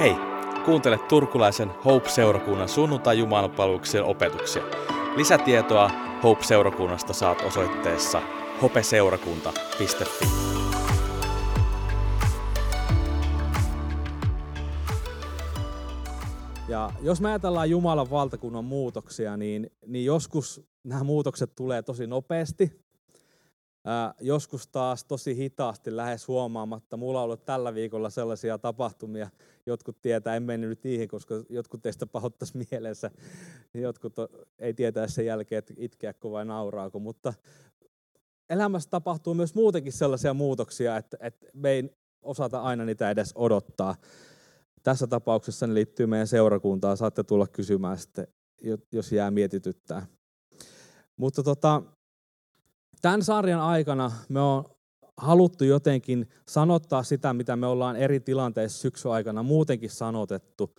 Hei, kuuntele turkulaisen Hope-seurakunnan sunnuntai jumalapalveluksen opetuksia. Lisätietoa Hope-seurakunnasta saat osoitteessa hopeseurakunta.fi. Ja jos me ajatellaan Jumalan valtakunnan muutoksia, niin, niin joskus nämä muutokset tulee tosi nopeasti. Ää, joskus taas tosi hitaasti, lähes huomaamatta. Mulla on ollut tällä viikolla sellaisia tapahtumia, jotkut tietää, en mennyt nyt niihin, koska jotkut teistä pahoittaisi mielensä. Jotkut ei tietää sen jälkeen, että itkeäkö vai nauraako, mutta elämässä tapahtuu myös muutenkin sellaisia muutoksia, että, että me ei osata aina niitä edes odottaa. Tässä tapauksessa ne liittyy meidän seurakuntaan. Saatte tulla kysymään sitten, jos jää mietityttää. Mutta tota, tämän sarjan aikana me on haluttu jotenkin sanottaa sitä, mitä me ollaan eri tilanteissa syksy aikana muutenkin sanotettu.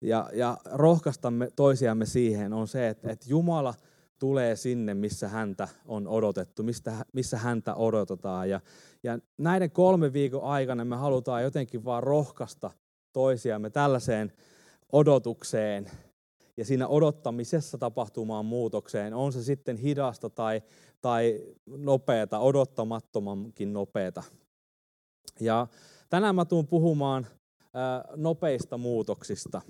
Ja, ja rohkaistamme toisiamme siihen on se, että, että Jumala tulee sinne, missä häntä on odotettu, mistä, missä häntä odotetaan. Ja, ja näiden kolmen viikon aikana me halutaan jotenkin vaan rohkaista toisiamme tällaiseen odotukseen ja siinä odottamisessa tapahtumaan muutokseen. On se sitten hidasta tai, tai nopeata, odottamattomankin nopeata. Ja tänään mä tuun puhumaan nopeista muutoksista.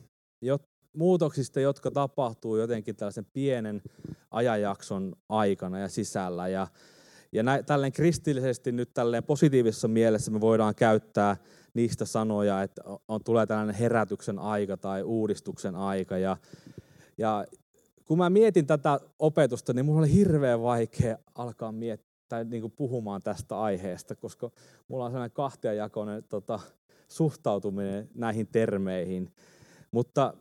Muutoksista, jotka tapahtuu jotenkin tällaisen pienen ajanjakson aikana ja sisällä. Ja, ja nä, tälleen kristillisesti nyt tälleen positiivisessa mielessä me voidaan käyttää niistä sanoja, että on, tulee tällainen herätyksen aika tai uudistuksen aika. Ja, ja kun mä mietin tätä opetusta, niin mulla oli hirveän vaikea alkaa miettiä niin kuin puhumaan tästä aiheesta, koska mulla on sellainen kahtiajakoinen tota, suhtautuminen näihin termeihin. Mutta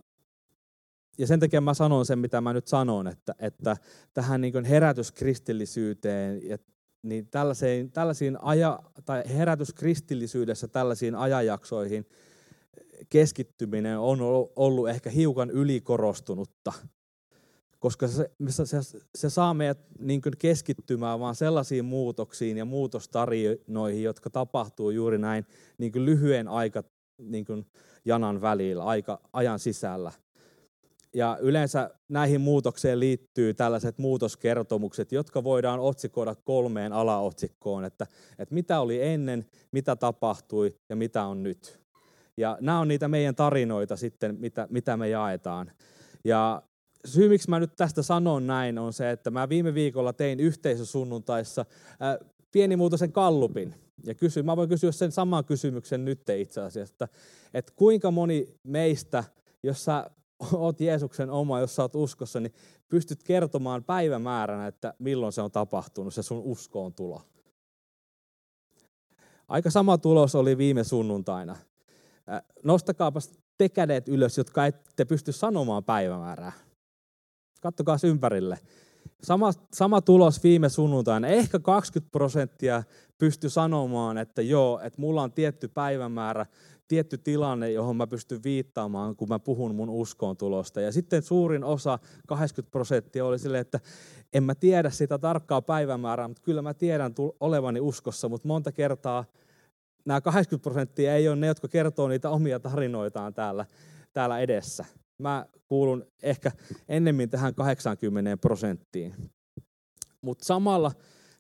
ja sen takia mä sanon sen, mitä mä nyt sanon, että, että tähän niin herätyskristillisyyteen ja niin tällaisiin, tällaisiin aja, tai herätyskristillisyydessä tällaisiin ajanjaksoihin keskittyminen on ollut ehkä hiukan ylikorostunutta, koska se, se, se, saa meidät niin keskittymään vaan sellaisiin muutoksiin ja muutostarinoihin, jotka tapahtuu juuri näin niin lyhyen aika niin janan välillä, aika, ajan sisällä. Ja yleensä näihin muutokseen liittyy tällaiset muutoskertomukset, jotka voidaan otsikoida kolmeen alaotsikkoon, että, että mitä oli ennen, mitä tapahtui ja mitä on nyt. Ja nämä on niitä meidän tarinoita sitten, mitä, mitä me jaetaan. Ja syy, miksi mä nyt tästä sanon näin, on se, että mä viime viikolla tein yhteisösunnuntaissa ää, pienimuotoisen kallupin. Ja kysy, mä voin kysyä sen saman kysymyksen nyt itse asiassa, että, että kuinka moni meistä, jos sä oot Jeesuksen oma, jos sä oot uskossa, niin pystyt kertomaan päivämääränä, että milloin se on tapahtunut, se sun uskoon tulo. Aika sama tulos oli viime sunnuntaina. Nostakaapa te kädet ylös, jotka ette pysty sanomaan päivämäärää. Kattokaa ympärille. Sama, sama tulos viime sunnuntaina. Ehkä 20 prosenttia pysty sanomaan, että joo, että mulla on tietty päivämäärä, tietty tilanne, johon mä pystyn viittaamaan, kun mä puhun mun uskoon tulosta. Ja sitten suurin osa, 80 prosenttia, oli sille, että en mä tiedä sitä tarkkaa päivämäärää, mutta kyllä mä tiedän olevani uskossa, mutta monta kertaa nämä 80 prosenttia ei ole ne, jotka kertoo niitä omia tarinoitaan täällä, täällä edessä. Mä kuulun ehkä ennemmin tähän 80 prosenttiin. Mutta samalla,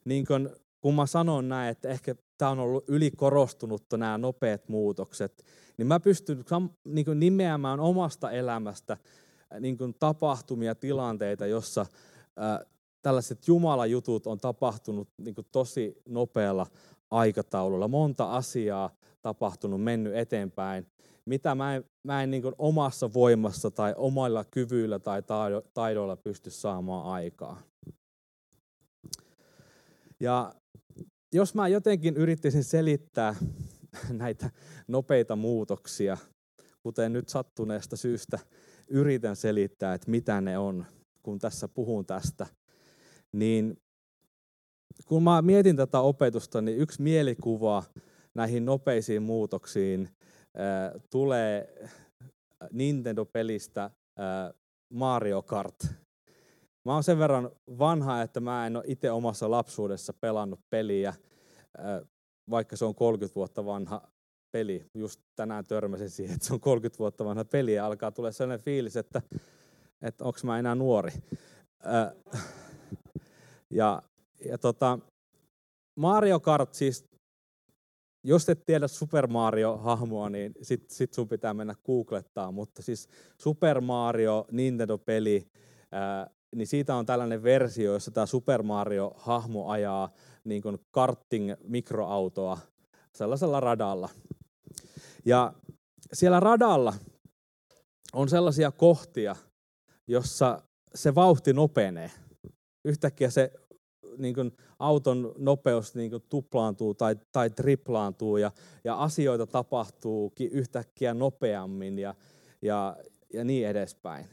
niin kun, kun mä sanon näin, että ehkä tämä on ollut ylikorostunutta nämä nopeat muutokset, niin mä pystyn niin kuin nimeämään omasta elämästä niin kuin tapahtumia, tilanteita, jossa äh, tällaiset Jumalajutut on tapahtunut niin kuin tosi nopealla aikataululla. Monta asiaa tapahtunut, mennyt eteenpäin, mitä mä en, mä en niin kuin omassa voimassa tai omalla kyvyillä tai taidoilla pysty saamaan aikaa. Ja jos mä jotenkin yrittäisin selittää näitä nopeita muutoksia, kuten nyt sattuneesta syystä yritän selittää, että mitä ne on, kun tässä puhun tästä, niin kun mä mietin tätä opetusta, niin yksi mielikuva näihin nopeisiin muutoksiin äh, tulee Nintendo-pelistä äh, Mario Kart. Mä oon sen verran vanha, että mä en ole itse omassa lapsuudessa pelannut peliä, vaikka se on 30 vuotta vanha peli. Just tänään törmäsin siihen, että se on 30 vuotta vanha peli ja alkaa tulla sellainen fiilis, että, että onko mä enää nuori. ja ja tota, Mario Kart siis, jos et tiedä Super Mario-hahmoa, niin sit, sit sun pitää mennä googlettaa, mutta siis Super Mario Nintendo-peli, ää, niin siitä on tällainen versio, jossa tämä Super Mario-hahmo ajaa niin kuin karting-mikroautoa sellaisella radalla. Ja siellä radalla on sellaisia kohtia, jossa se vauhti nopenee. Yhtäkkiä se niin kuin auton nopeus niin kuin tuplaantuu tai, tai triplaantuu ja, ja asioita tapahtuu yhtäkkiä nopeammin ja, ja, ja niin edespäin.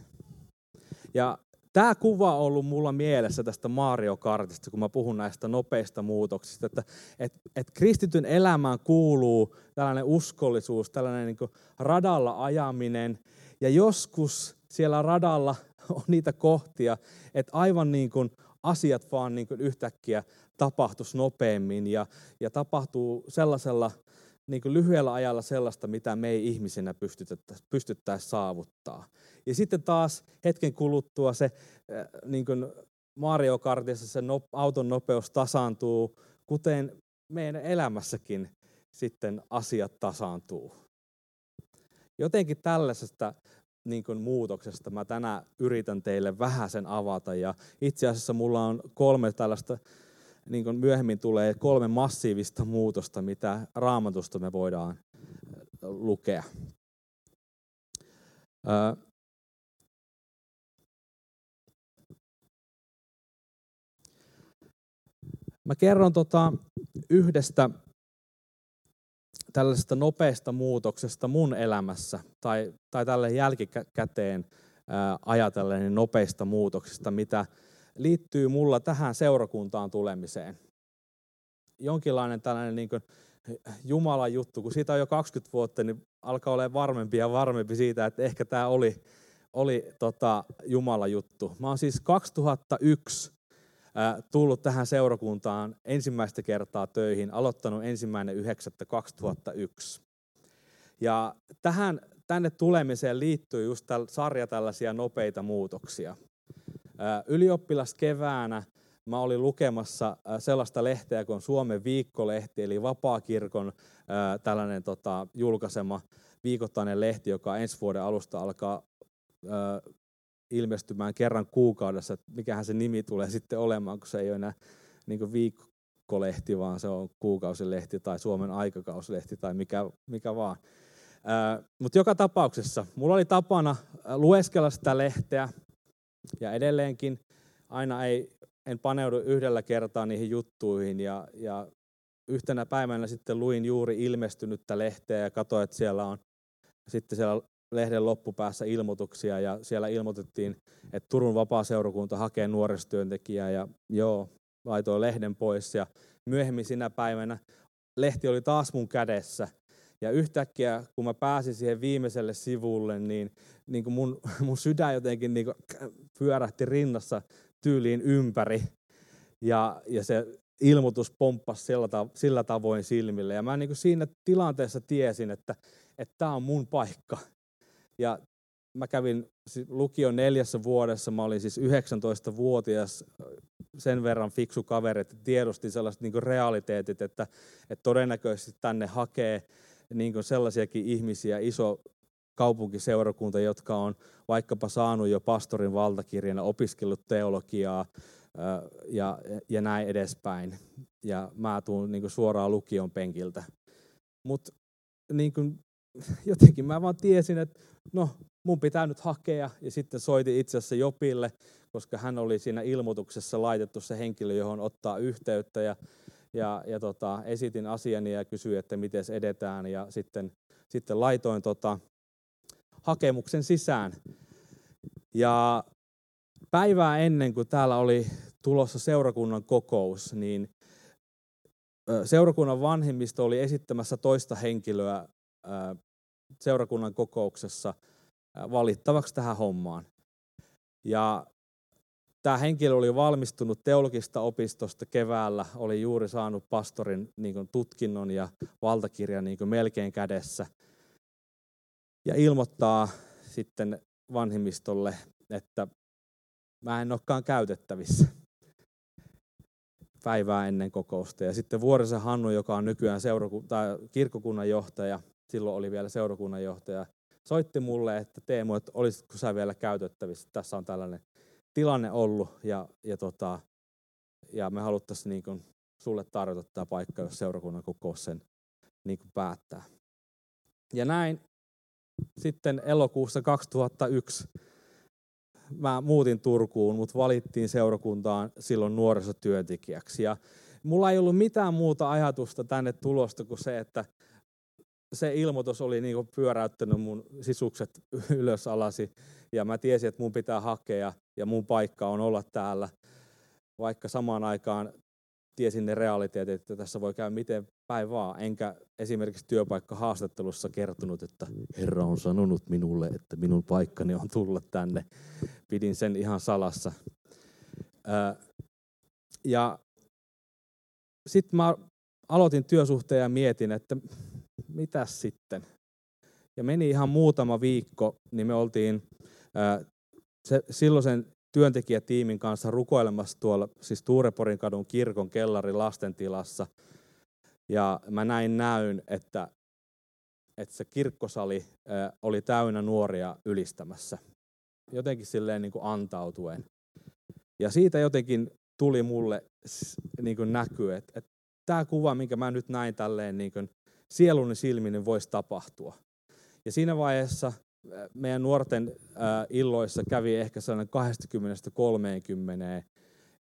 Ja tämä kuva on ollut mulla mielessä tästä Mario Kartista, kun mä puhun näistä nopeista muutoksista, että et, et kristityn elämään kuuluu tällainen uskollisuus, tällainen niin radalla ajaminen, ja joskus siellä radalla on niitä kohtia, että aivan niin kuin asiat vaan niin kuin yhtäkkiä tapahtuisi nopeammin ja, ja tapahtuu sellaisella niin kuin lyhyellä ajalla sellaista, mitä me ei ihmisenä pystyttäisi pystyttäisi saavuttaa. Ja sitten taas hetken kuluttua se äh, niin kuin Mario Kartissa se no, auton nopeus tasaantuu, kuten meidän elämässäkin sitten asiat tasaantuu. Jotenkin tällaisesta niin kuin muutoksesta mä tänään yritän teille vähän sen avata. Ja itse asiassa mulla on kolme tällaista, niin kuin myöhemmin tulee kolme massiivista muutosta, mitä raamatusta me voidaan lukea. Mä kerron tota yhdestä tällaisesta nopeasta muutoksesta mun elämässä tai, tai tälle jälkikäteen ajatellen niin nopeista muutoksista, mitä liittyy mulla tähän seurakuntaan tulemiseen. Jonkinlainen tällainen niin kuin Jumalan juttu, kun siitä on jo 20 vuotta, niin alkaa olla varmempi ja varmempi siitä, että ehkä tämä oli, oli tota Jumalan juttu. Mä oon siis 2001 tullut tähän seurakuntaan ensimmäistä kertaa töihin, aloittanut ensimmäinen 9.2001. Ja tähän, tänne tulemiseen liittyy just täl, sarja tällaisia nopeita muutoksia. Ylioppilas keväänä mä olin lukemassa sellaista lehteä kuin Suomen viikkolehti, eli Vapaakirkon tällainen tota, julkaisema viikoittainen lehti, joka ensi vuoden alusta alkaa ilmestymään kerran kuukaudessa, että mikähän se nimi tulee sitten olemaan, kun se ei ole enää niin viikkolehti, vaan se on kuukausilehti tai Suomen aikakauslehti tai mikä, mikä vaan. Mutta joka tapauksessa, mulla oli tapana lueskella sitä lehteä ja edelleenkin aina ei, en paneudu yhdellä kertaa niihin juttuihin ja, ja yhtenä päivänä sitten luin juuri ilmestynyttä lehteä ja katsoin, että siellä on sitten siellä lehden loppupäässä ilmoituksia ja siellä ilmoitettiin, että Turun vapaa-seurakunta hakee nuorisotyöntekijää ja joo, laitoin lehden pois ja myöhemmin sinä päivänä lehti oli taas mun kädessä ja yhtäkkiä, kun mä pääsin siihen viimeiselle sivulle, niin, niin kuin mun, mun sydän jotenkin niin kuin pyörähti rinnassa tyyliin ympäri. Ja, ja se ilmoitus pomppasi sillä, sillä tavoin silmille. Ja mä niin kuin siinä tilanteessa tiesin, että tämä on mun paikka. Ja mä kävin lukion neljässä vuodessa, mä olin siis 19-vuotias, sen verran fiksu kaveri, että tiedostin sellaiset niin realiteetit, että, että todennäköisesti tänne hakee niin sellaisiakin ihmisiä, iso kaupunkiseurakunta, jotka on vaikkapa saanut jo pastorin valtakirjan ja opiskellut teologiaa ja, ja näin edespäin. Ja mä tuun niin suoraan lukion penkiltä. Mutta niin jotenkin mä vaan tiesin, että no mun pitää nyt hakea. Ja sitten soitin itse asiassa Jopille, koska hän oli siinä ilmoituksessa laitettu se henkilö, johon ottaa yhteyttä. Ja, ja, ja tota, esitin asiani ja kysyin, että miten edetään. Ja sitten, sitten laitoin tota, hakemuksen sisään. Ja päivää ennen kuin täällä oli tulossa seurakunnan kokous, niin seurakunnan vanhemmisto oli esittämässä toista henkilöä seurakunnan kokouksessa valittavaksi tähän hommaan. Ja tämä henkilö oli valmistunut teologista opistosta keväällä, oli juuri saanut pastorin niin kuin, tutkinnon ja valtakirjan niin kuin, melkein kädessä. Ja ilmoittaa sitten vanhimmistolle, että mä en olekaan käytettävissä päivää ennen kokousta. Ja sitten Vuorisen Hannu, joka on nykyään seuraku- tai kirkkokunnan johtaja, silloin oli vielä seurakunnan johtaja, soitti mulle, että Teemu, että olisitko sä vielä käytettävissä, tässä on tällainen tilanne ollut ja, ja, tota, ja me haluttaisiin niin kuin sulle tarjota tämä paikka, jos seurakunnan kokous sen niin kuin päättää. Ja näin sitten elokuussa 2001 mä muutin Turkuun, mutta valittiin seurakuntaan silloin nuorisotyöntekijäksi. Ja mulla ei ollut mitään muuta ajatusta tänne tulosta kuin se, että se ilmoitus oli niin kuin pyöräyttänyt mun sisukset ylös alasi ja mä tiesin, että mun pitää hakea ja mun paikka on olla täällä. Vaikka samaan aikaan tiesin ne realiteetit, että tässä voi käydä miten päin vaan. Enkä esimerkiksi työpaikkahaastattelussa kertonut, että Herra on sanonut minulle, että minun paikkani on tulla tänne. Pidin sen ihan salassa. Ja sitten mä aloitin työsuhteen ja mietin, että mitä sitten? Ja meni ihan muutama viikko, niin me oltiin se, silloisen työntekijätiimin kanssa rukoilemassa tuolla, siis Tuureporin kadun kirkon kellari lastentilassa. Ja mä näin näyn, että, että se kirkkosali oli täynnä nuoria ylistämässä. Jotenkin silleen niin kuin antautuen. Ja siitä jotenkin tuli mulle niin kuin näky, että, että tämä kuva, minkä mä nyt näin tälleen niin kuin sielun silmin voisi tapahtua. Ja siinä vaiheessa äh, meidän nuorten äh, illoissa kävi ehkä sellainen 20-30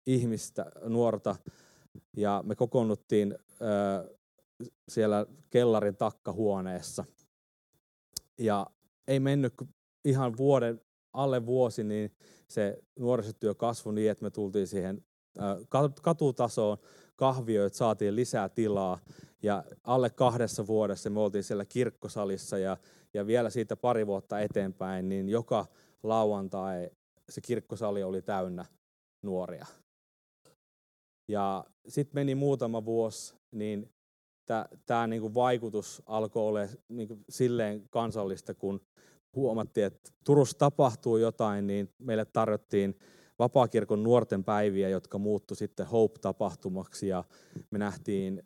ihmistä, nuorta, ja me kokoonnuttiin äh, siellä kellarin takkahuoneessa. Ja ei mennyt ihan vuoden, alle vuosi, niin se nuorisotyö kasvoi niin, että me tultiin siihen katutasoon, kahvioita saatiin lisää tilaa ja alle kahdessa vuodessa me oltiin siellä kirkkosalissa ja, ja vielä siitä pari vuotta eteenpäin, niin joka lauantai se kirkkosali oli täynnä nuoria. Ja sitten meni muutama vuosi, niin tämä niinku vaikutus alkoi olla niinku silleen kansallista, kun huomattiin, että Turussa tapahtuu jotain, niin meille tarjottiin vapaakirkon nuorten päiviä, jotka muuttu sitten Hope-tapahtumaksi ja me nähtiin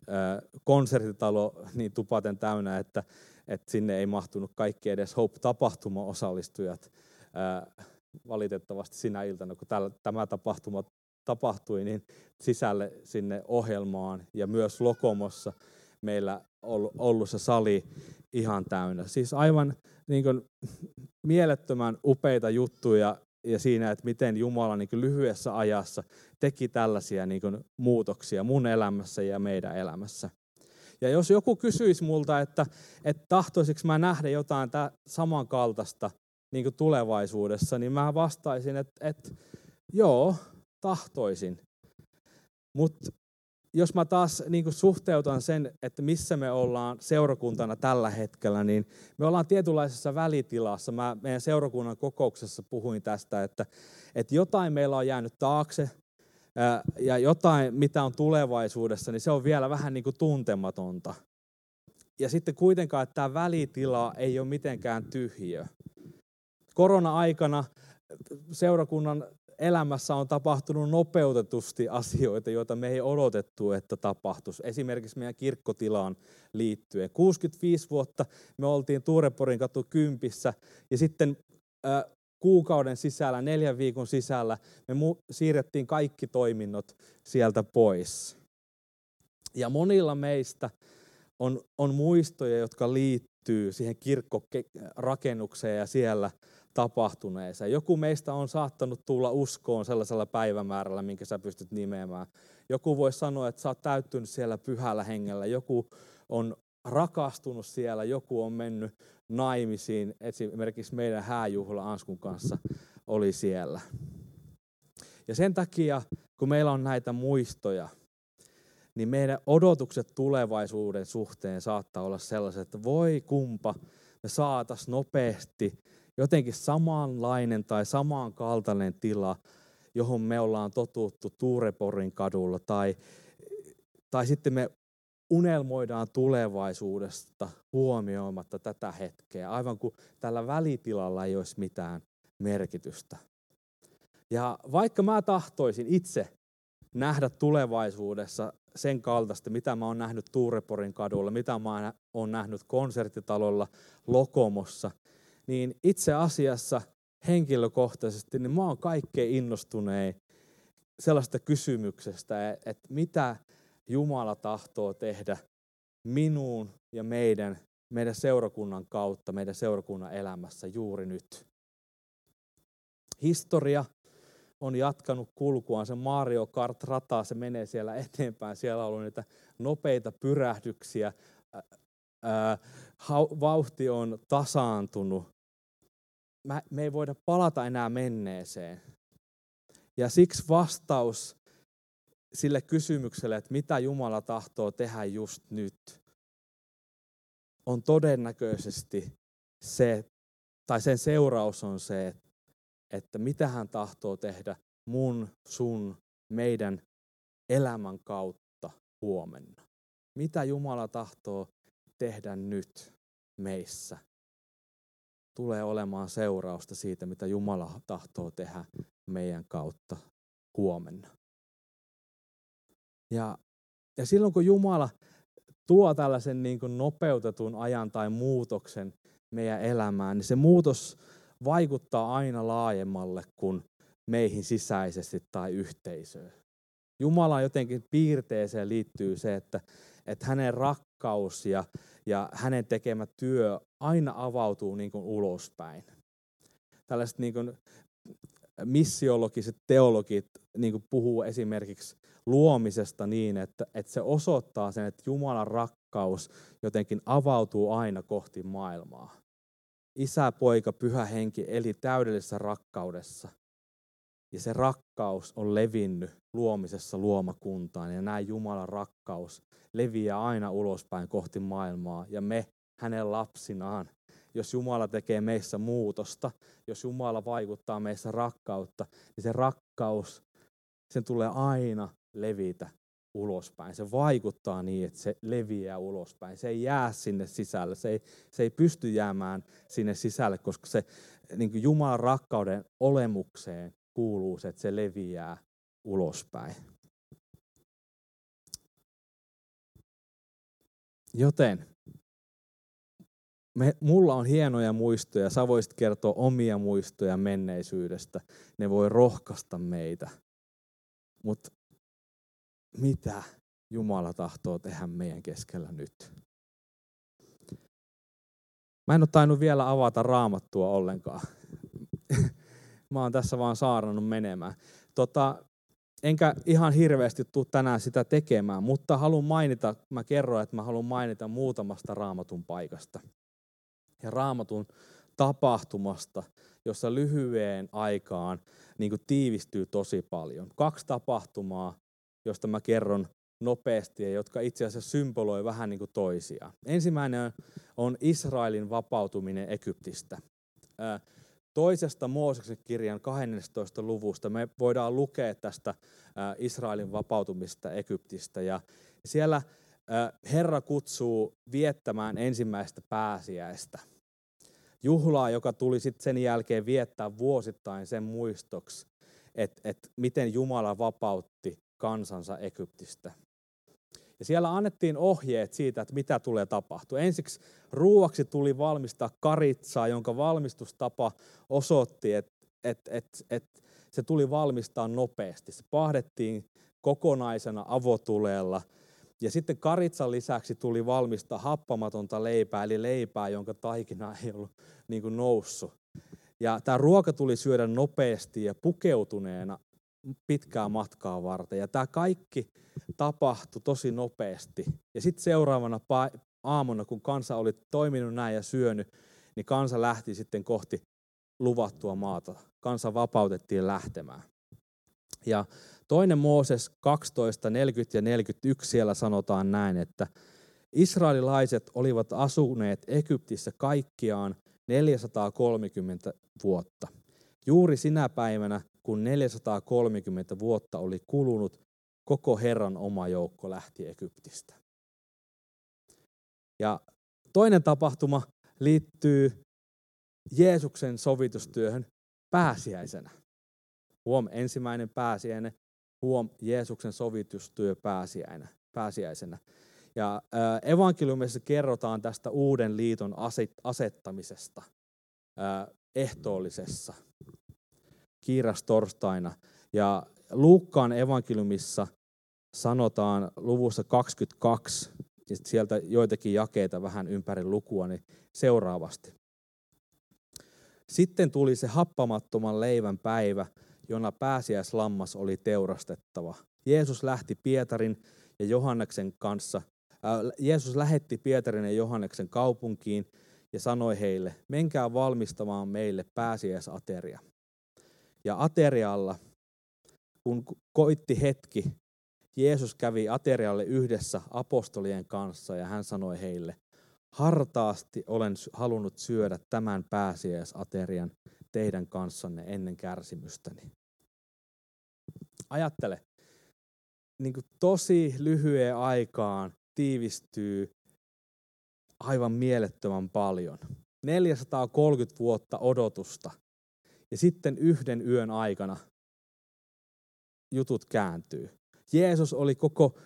konsertitalo niin tupaten täynnä, että, että sinne ei mahtunut kaikki edes Hope-tapahtuma osallistujat. Valitettavasti sinä iltana, kun tämä tapahtuma tapahtui, niin sisälle sinne ohjelmaan ja myös Lokomossa meillä ollut se sali ihan täynnä. Siis aivan niin kuin, mielettömän upeita juttuja ja siinä, että miten Jumala niin lyhyessä ajassa teki tällaisia niin muutoksia mun elämässä ja meidän elämässä. Ja jos joku kysyisi multa, että, että tahtoisiko mä nähdä jotain samankaltaista niin tulevaisuudessa, niin mä vastaisin, että, että joo, tahtoisin. Mutta jos mä taas niin kuin suhteutan sen, että missä me ollaan seurakuntana tällä hetkellä, niin me ollaan tietynlaisessa välitilassa. Mä meidän seurakunnan kokouksessa puhuin tästä, että, että jotain meillä on jäänyt taakse ja jotain, mitä on tulevaisuudessa, niin se on vielä vähän niin kuin tuntematonta. Ja sitten kuitenkaan, että tämä välitila ei ole mitenkään tyhjö. Korona-aikana seurakunnan elämässä on tapahtunut nopeutetusti asioita, joita me ei odotettu, että tapahtuisi. Esimerkiksi meidän kirkkotilaan liittyen. 65 vuotta me oltiin Tuureporin katu kympissä ja sitten äh, kuukauden sisällä, neljän viikon sisällä me mu- siirrettiin kaikki toiminnot sieltä pois. Ja monilla meistä on, on muistoja, jotka liittyy siihen kirkkorakennukseen ja siellä tapahtuneeseen. Joku meistä on saattanut tulla uskoon sellaisella päivämäärällä, minkä sä pystyt nimeämään. Joku voi sanoa, että sä oot täyttynyt siellä pyhällä hengellä. Joku on rakastunut siellä, joku on mennyt naimisiin. Esimerkiksi meidän hääjuhla Anskun kanssa oli siellä. Ja sen takia, kun meillä on näitä muistoja, niin meidän odotukset tulevaisuuden suhteen saattaa olla sellaiset, että voi kumpa, me saatas nopeasti jotenkin samanlainen tai samankaltainen tila, johon me ollaan totuttu Tuureporin kadulla, tai, tai sitten me unelmoidaan tulevaisuudesta huomioimatta tätä hetkeä, aivan kuin tällä välitilalla ei olisi mitään merkitystä. Ja vaikka mä tahtoisin itse nähdä tulevaisuudessa sen kaltaista, mitä mä oon nähnyt Tuureporin kadulla, mitä mä oon nähnyt konserttitalolla, Lokomossa, niin itse asiassa henkilökohtaisesti niin mä oon kaikkein innostunein sellaista kysymyksestä, että mitä Jumala tahtoo tehdä minuun ja meidän, meidän seurakunnan kautta, meidän seurakunnan elämässä juuri nyt. Historia on jatkanut kulkuaan. Se Mario Kart-rata, se menee siellä eteenpäin. Siellä on ollut niitä nopeita pyrähdyksiä. Ää, vauhti on tasaantunut. Me ei voida palata enää menneeseen. Ja siksi vastaus sille kysymykselle, että mitä Jumala tahtoo tehdä just nyt, on todennäköisesti se, tai sen seuraus on se, että mitä hän tahtoo tehdä mun, sun, meidän elämän kautta huomenna. Mitä Jumala tahtoo tehdä nyt meissä, tulee olemaan seurausta siitä, mitä Jumala tahtoo tehdä meidän kautta huomenna. Ja, ja silloin kun Jumala tuo tällaisen niin kuin nopeutetun ajan tai muutoksen meidän elämään, niin se muutos vaikuttaa aina laajemmalle kuin meihin sisäisesti tai yhteisöön. Jumalan jotenkin piirteeseen liittyy se, että, että hänen rakkaus ja, ja hänen tekemä työ aina avautuu niin kuin ulospäin. Tällaiset niin kuin missiologiset teologit niin kuin puhuu esimerkiksi luomisesta niin, että, että se osoittaa sen, että Jumalan rakkaus jotenkin avautuu aina kohti maailmaa. Isä, poika, pyhä henki eli täydellisessä rakkaudessa. Ja se rakkaus on levinnyt luomisessa luomakuntaan. Ja näin Jumalan rakkaus leviää aina ulospäin kohti maailmaa. Ja me hänen lapsinaan, jos Jumala tekee meissä muutosta, jos Jumala vaikuttaa meissä rakkautta, niin se rakkaus, sen tulee aina levitä ulospäin. Se vaikuttaa niin, että se leviää ulospäin. Se ei jää sinne sisälle. Se ei, se ei pysty jäämään sinne sisälle, koska se niin Jumalan rakkauden olemukseen kuuluu se, että se leviää ulospäin. Joten me, mulla on hienoja muistoja, sä voisit kertoa omia muistoja menneisyydestä. Ne voi rohkaista meitä. Mutta mitä Jumala tahtoo tehdä meidän keskellä nyt. Mä en ole tainnut vielä avata raamattua ollenkaan. Mä oon tässä vaan saarannut menemään. Tota, enkä ihan hirveästi tule tänään sitä tekemään, mutta haluan mainita, mä kerroin, että mä haluan mainita muutamasta raamatun paikasta. Ja raamatun tapahtumasta, jossa lyhyen aikaan niin kuin tiivistyy tosi paljon. Kaksi tapahtumaa, josta mä kerron nopeasti ja jotka itse asiassa symboloi vähän niin kuin toisiaan. Ensimmäinen on Israelin vapautuminen Egyptistä. Toisesta Mooseksen kirjan 12. luvusta me voidaan lukea tästä Israelin vapautumista Egyptistä. Ja siellä Herra kutsuu viettämään ensimmäistä pääsiäistä. Juhlaa, joka tuli sitten sen jälkeen viettää vuosittain sen muistoksi, että et miten Jumala vapautti kansansa Egyptistä. Ja siellä annettiin ohjeet siitä, että mitä tulee tapahtua. Ensiksi ruuaksi tuli valmistaa karitsaa, jonka valmistustapa osoitti, että, että, että, että se tuli valmistaa nopeasti. Se pahdettiin kokonaisena avotuleella. Ja sitten karitsan lisäksi tuli valmistaa happamatonta leipää, eli leipää, jonka taikina ei ollut niin kuin noussut. Ja tämä ruoka tuli syödä nopeasti ja pukeutuneena pitkää matkaa varten. Ja tämä kaikki tapahtui tosi nopeasti. Ja sitten seuraavana aamuna, kun kansa oli toiminut näin ja syönyt, niin kansa lähti sitten kohti luvattua maata. Kansa vapautettiin lähtemään. Ja toinen Mooses 12, 40 ja 41 siellä sanotaan näin, että israelilaiset olivat asuneet Egyptissä kaikkiaan 430 vuotta. Juuri sinä päivänä kun 430 vuotta oli kulunut, koko Herran oma joukko lähti Egyptistä. Ja toinen tapahtuma liittyy Jeesuksen sovitustyöhön pääsiäisenä. Huom, ensimmäinen pääsiäinen, huom, Jeesuksen sovitustyö pääsiäisenä. pääsiäisenä. Ja evankeliumissa kerrotaan tästä uuden liiton asettamisesta ehtoollisessa kiirastorstaina. Ja Luukkaan evankeliumissa sanotaan luvussa 22, ja sieltä joitakin jakeita vähän ympäri lukua, niin seuraavasti. Sitten tuli se happamattoman leivän päivä, jona pääsiäislammas oli teurastettava. Jeesus lähti Pietarin ja Johanneksen kanssa. Äh, Jeesus lähetti Pietarin ja Johanneksen kaupunkiin ja sanoi heille, menkää valmistamaan meille pääsiäisateria. Ja aterialla, kun koitti hetki, Jeesus kävi aterialle yhdessä apostolien kanssa ja hän sanoi heille, hartaasti olen halunnut syödä tämän pääsiäisaterian teidän kanssanne ennen kärsimystäni. Ajattele, niin kuin tosi lyhyen aikaan tiivistyy aivan mielettömän paljon. 430 vuotta odotusta. Ja sitten yhden yön aikana jutut kääntyy. Jeesus oli koko,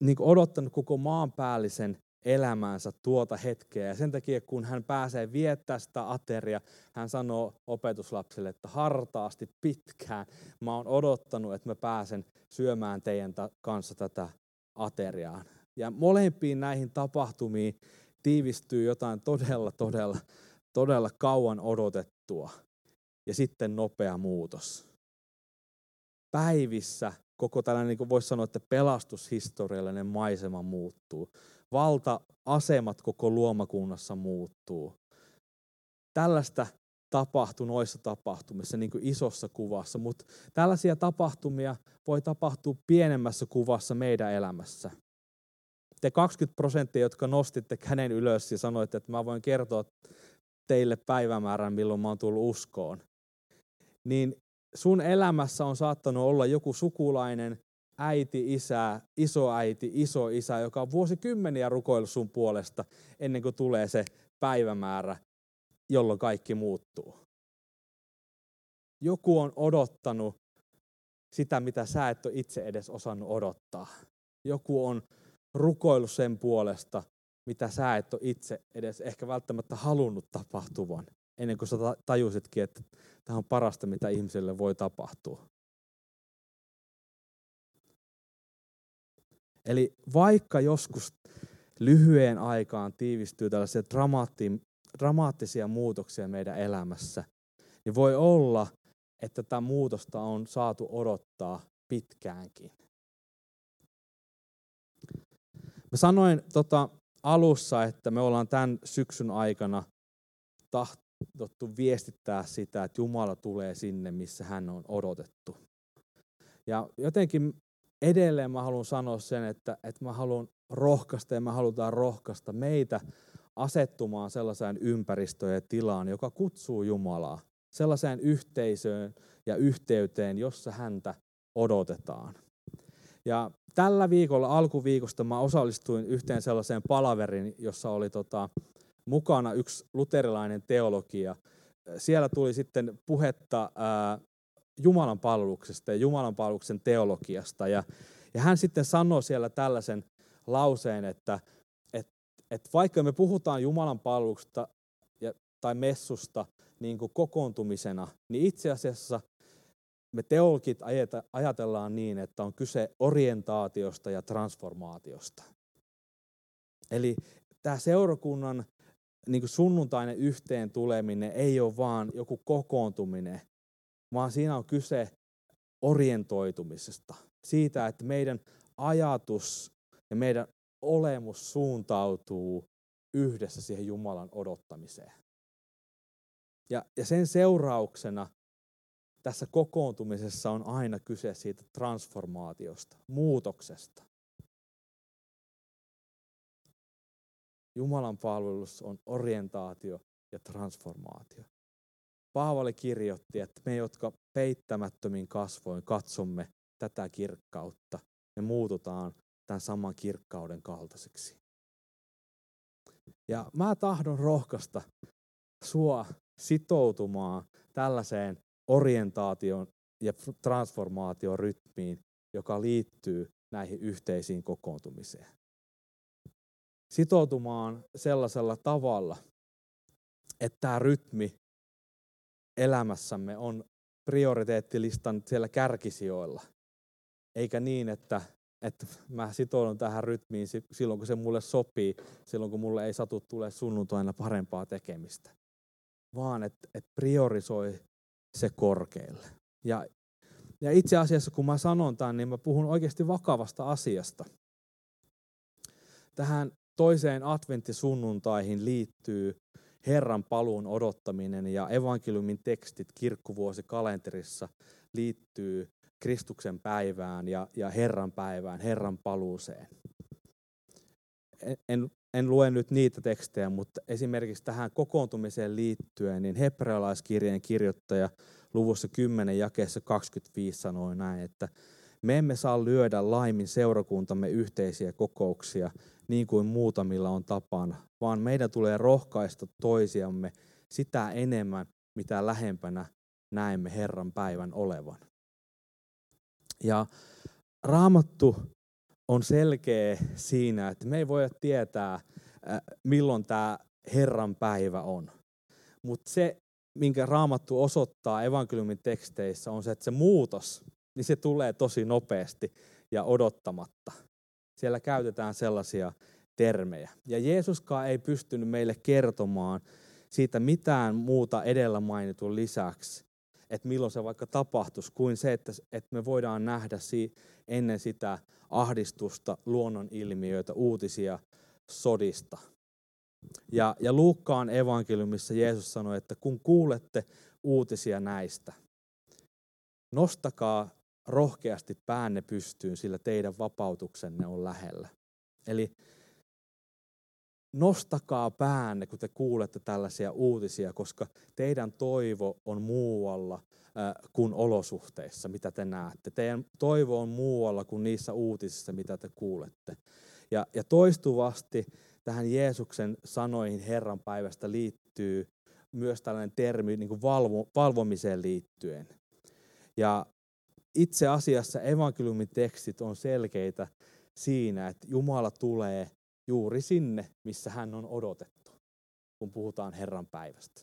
niin odottanut koko maanpäällisen elämäänsä tuota hetkeä. Ja sen takia, kun hän pääsee viettää sitä ateria, hän sanoo opetuslapsille, että hartaasti pitkään mä oon odottanut, että mä pääsen syömään teidän kanssa tätä ateriaa. Ja molempiin näihin tapahtumiin tiivistyy jotain todella, todella, todella kauan odotettua. Ja sitten nopea muutos. Päivissä koko tällainen, niin kuin voisi sanoa, että pelastushistoriallinen maisema muuttuu. Valta-asemat koko luomakunnassa muuttuu. Tällaista tapahtui noissa tapahtumissa niin kuin isossa kuvassa, mutta tällaisia tapahtumia voi tapahtua pienemmässä kuvassa meidän elämässä. Te 20 prosenttia, jotka nostitte käden ylös ja sanoitte, että mä voin kertoa teille päivämäärän, milloin mä oon tullut uskoon, niin sun elämässä on saattanut olla joku sukulainen, äiti, isä, isoäiti, iso isä, joka on vuosikymmeniä rukoillut sun puolesta ennen kuin tulee se päivämäärä, jolloin kaikki muuttuu. Joku on odottanut sitä, mitä sä et ole itse edes osannut odottaa. Joku on rukoillut sen puolesta, mitä sä et ole itse edes ehkä välttämättä halunnut tapahtuvan, ennen kuin sä tajusitkin, että tämä on parasta, mitä ihmiselle voi tapahtua. Eli vaikka joskus lyhyen aikaan tiivistyy tällaisia dramaattisia muutoksia meidän elämässä, niin voi olla, että tätä muutosta on saatu odottaa pitkäänkin. Mä sanoin tota, alussa, että me ollaan tämän syksyn aikana tahtottu viestittää sitä, että Jumala tulee sinne, missä hän on odotettu. Ja jotenkin edelleen mä haluan sanoa sen, että, että mä haluan rohkaista ja me halutaan rohkaista meitä asettumaan sellaiseen ympäristöön ja tilaan, joka kutsuu Jumalaa, sellaiseen yhteisöön ja yhteyteen, jossa häntä odotetaan. Ja tällä viikolla, alkuviikosta, mä osallistuin yhteen sellaiseen palaverin, jossa oli tota, mukana yksi luterilainen teologia. Siellä tuli sitten puhetta Jumalan palveluksesta ja Jumalan palveluksen teologiasta. Ja, ja hän sitten sanoi siellä tällaisen lauseen, että et, et vaikka me puhutaan Jumalan palveluksesta ja, tai messusta niin kuin kokoontumisena, niin itse asiassa me teologit ajatellaan niin, että on kyse orientaatiosta ja transformaatiosta. Eli tämä seurakunnan niin kuin sunnuntainen yhteen tuleminen ei ole vaan joku kokoontuminen, vaan siinä on kyse orientoitumisesta. Siitä, että meidän ajatus ja meidän olemus suuntautuu yhdessä siihen Jumalan odottamiseen. Ja, ja sen seurauksena tässä kokoontumisessa on aina kyse siitä transformaatiosta, muutoksesta. Jumalan palvelus on orientaatio ja transformaatio. Paavali kirjoitti, että me, jotka peittämättömin kasvoin katsomme tätä kirkkautta, me muututaan tämän saman kirkkauden kaltaiseksi. Ja mä tahdon rohkaista sua sitoutumaan tällaiseen orientaation ja transformaation rytmiin, joka liittyy näihin yhteisiin kokoontumiseen. Sitoutumaan sellaisella tavalla, että tämä rytmi elämässämme on prioriteettilistan siellä kärkisijoilla. Eikä niin, että, että mä sitoudun tähän rytmiin silloin, kun se mulle sopii, silloin kun mulle ei satu tule sunnuntaina parempaa tekemistä. Vaan että, että priorisoi se korkealle. Ja, ja itse asiassa, kun mä sanon tämän, niin mä puhun oikeasti vakavasta asiasta. Tähän toiseen adventtisunnuntaihin liittyy Herran paluun odottaminen ja evankeliumin tekstit kirkkuvuosikalenterissa liittyy Kristuksen päivään ja, ja Herran päivään, Herran paluuseen. En, en, en lue nyt niitä tekstejä, mutta esimerkiksi tähän kokoontumiseen liittyen, niin hebrealaiskirjeen kirjoittaja luvussa 10 jakeessa 25 sanoi näin, että me emme saa lyödä laimin seurakuntamme yhteisiä kokouksia niin kuin muutamilla on tapana, vaan meidän tulee rohkaista toisiamme sitä enemmän, mitä lähempänä näemme Herran päivän olevan. Ja raamattu on selkeä siinä, että me ei voida tietää, äh, milloin tämä Herran päivä on. Mutta se, minkä raamattu osoittaa evankeliumin teksteissä, on se, että se muutos, niin se tulee tosi nopeasti ja odottamatta. Siellä käytetään sellaisia termejä. Ja Jeesuskaan ei pystynyt meille kertomaan siitä mitään muuta edellä mainitun lisäksi, että milloin se vaikka tapahtuisi, kuin se, että, että me voidaan nähdä ennen sitä ahdistusta, luonnonilmiöitä, uutisia sodista. Ja, ja Luukkaan evankeliumissa Jeesus sanoi, että kun kuulette uutisia näistä, nostakaa rohkeasti päänne pystyyn, sillä teidän vapautuksenne on lähellä. Eli nostakaa päänne, kun te kuulette tällaisia uutisia, koska teidän toivo on muualla kuin olosuhteissa, mitä te näette. Teidän toivo on muualla kuin niissä uutisissa, mitä te kuulette. Ja, ja toistuvasti tähän Jeesuksen sanoihin Herran päivästä liittyy myös tällainen termi niin kuin valvo, valvomiseen liittyen. Ja itse asiassa evankeliumin tekstit on selkeitä siinä, että Jumala tulee juuri sinne, missä hän on odotettu, kun puhutaan Herran päivästä.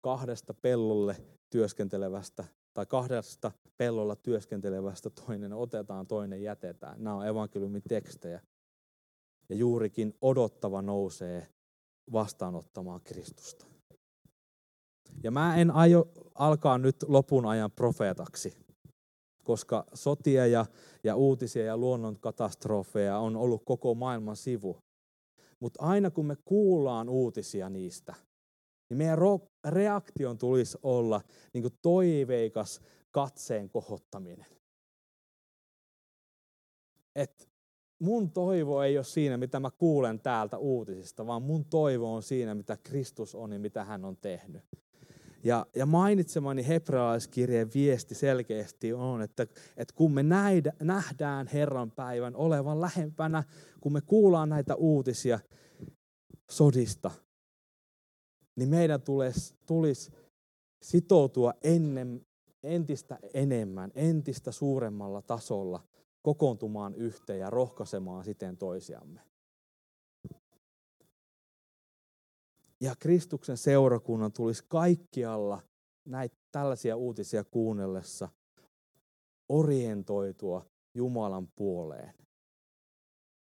Kahdesta pellolle työskentelevästä tai kahdesta pellolla työskentelevästä toinen otetaan, toinen jätetään. Nämä on evankeliumin tekstejä. Ja juurikin odottava nousee vastaanottamaan Kristusta. Ja mä en aio alkaa nyt lopun ajan profeetaksi, koska sotia ja, ja uutisia ja luonnon katastrofeja on ollut koko maailman sivu. Mutta aina kun me kuullaan uutisia niistä, niin meidän reaktion tulisi olla niin kuin toiveikas katseen kohottaminen. Et mun toivo ei ole siinä, mitä mä kuulen täältä uutisista, vaan mun toivo on siinä, mitä Kristus on ja mitä hän on tehnyt. Ja, ja mainitsemani hebrealaiskirjeen viesti selkeästi on, että, että kun me näidä, nähdään Herran päivän olevan lähempänä, kun me kuullaan näitä uutisia sodista, niin meidän tulisi, tulisi sitoutua ennen, entistä enemmän, entistä suuremmalla tasolla kokoontumaan yhteen ja rohkaisemaan siten toisiamme. Ja Kristuksen seurakunnan tulisi kaikkialla näitä tällaisia uutisia kuunnellessa orientoitua Jumalan puoleen,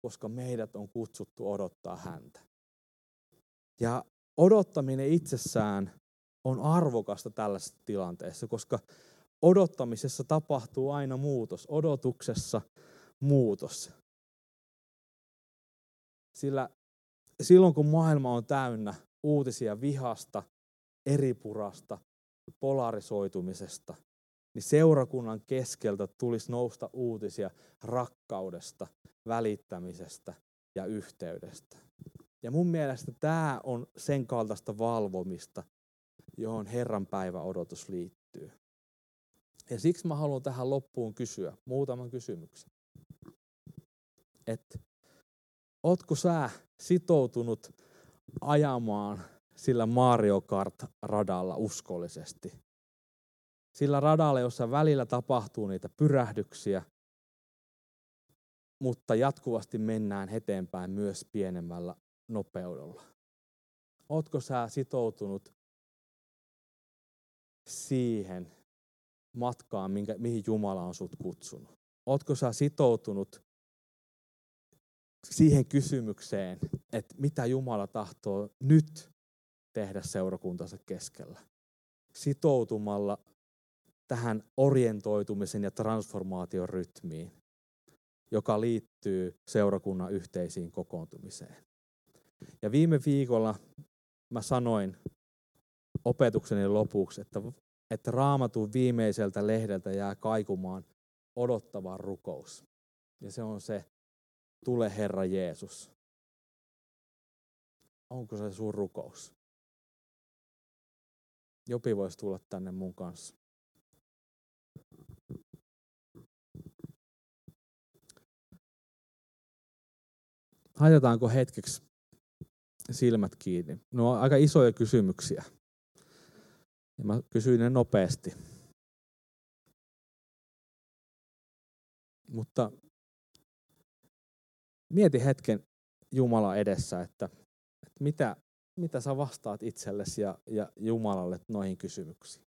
koska meidät on kutsuttu odottaa häntä. Ja odottaminen itsessään on arvokasta tällaisessa tilanteessa, koska odottamisessa tapahtuu aina muutos, odotuksessa muutos. Sillä silloin kun maailma on täynnä uutisia vihasta, eripurasta, polarisoitumisesta, niin seurakunnan keskeltä tulisi nousta uutisia rakkaudesta, välittämisestä ja yhteydestä. Ja mun mielestä tämä on sen kaltaista valvomista, johon Herran päivä odotus liittyy. Ja siksi mä haluan tähän loppuun kysyä muutaman kysymyksen. Että ootko sä sitoutunut ajamaan sillä Mario Kart-radalla uskollisesti? Sillä radalla, jossa välillä tapahtuu niitä pyrähdyksiä, mutta jatkuvasti mennään eteenpäin myös pienemmällä nopeudella. Ootko sä sitoutunut siihen matkaan, mihin Jumala on sut kutsunut? Ootko sä sitoutunut siihen kysymykseen, että mitä Jumala tahtoo nyt tehdä seurakuntansa keskellä? Sitoutumalla tähän orientoitumisen ja transformaation rytmiin, joka liittyy seurakunnan yhteisiin kokoontumiseen. Ja viime viikolla mä sanoin opetukseni lopuksi, että, että raamatun viimeiseltä lehdeltä jää kaikumaan odottava rukous. Ja se on se, tule Herra Jeesus. Onko se sun rukous? Jopi voisi tulla tänne mun kanssa. Haitetaanko hetkeksi silmät kiinni? No on aika isoja kysymyksiä. Ja mä kysyin ne nopeasti. Mutta mieti hetken Jumala edessä, että, että mitä, mitä sä vastaat itsellesi ja, ja Jumalalle noihin kysymyksiin.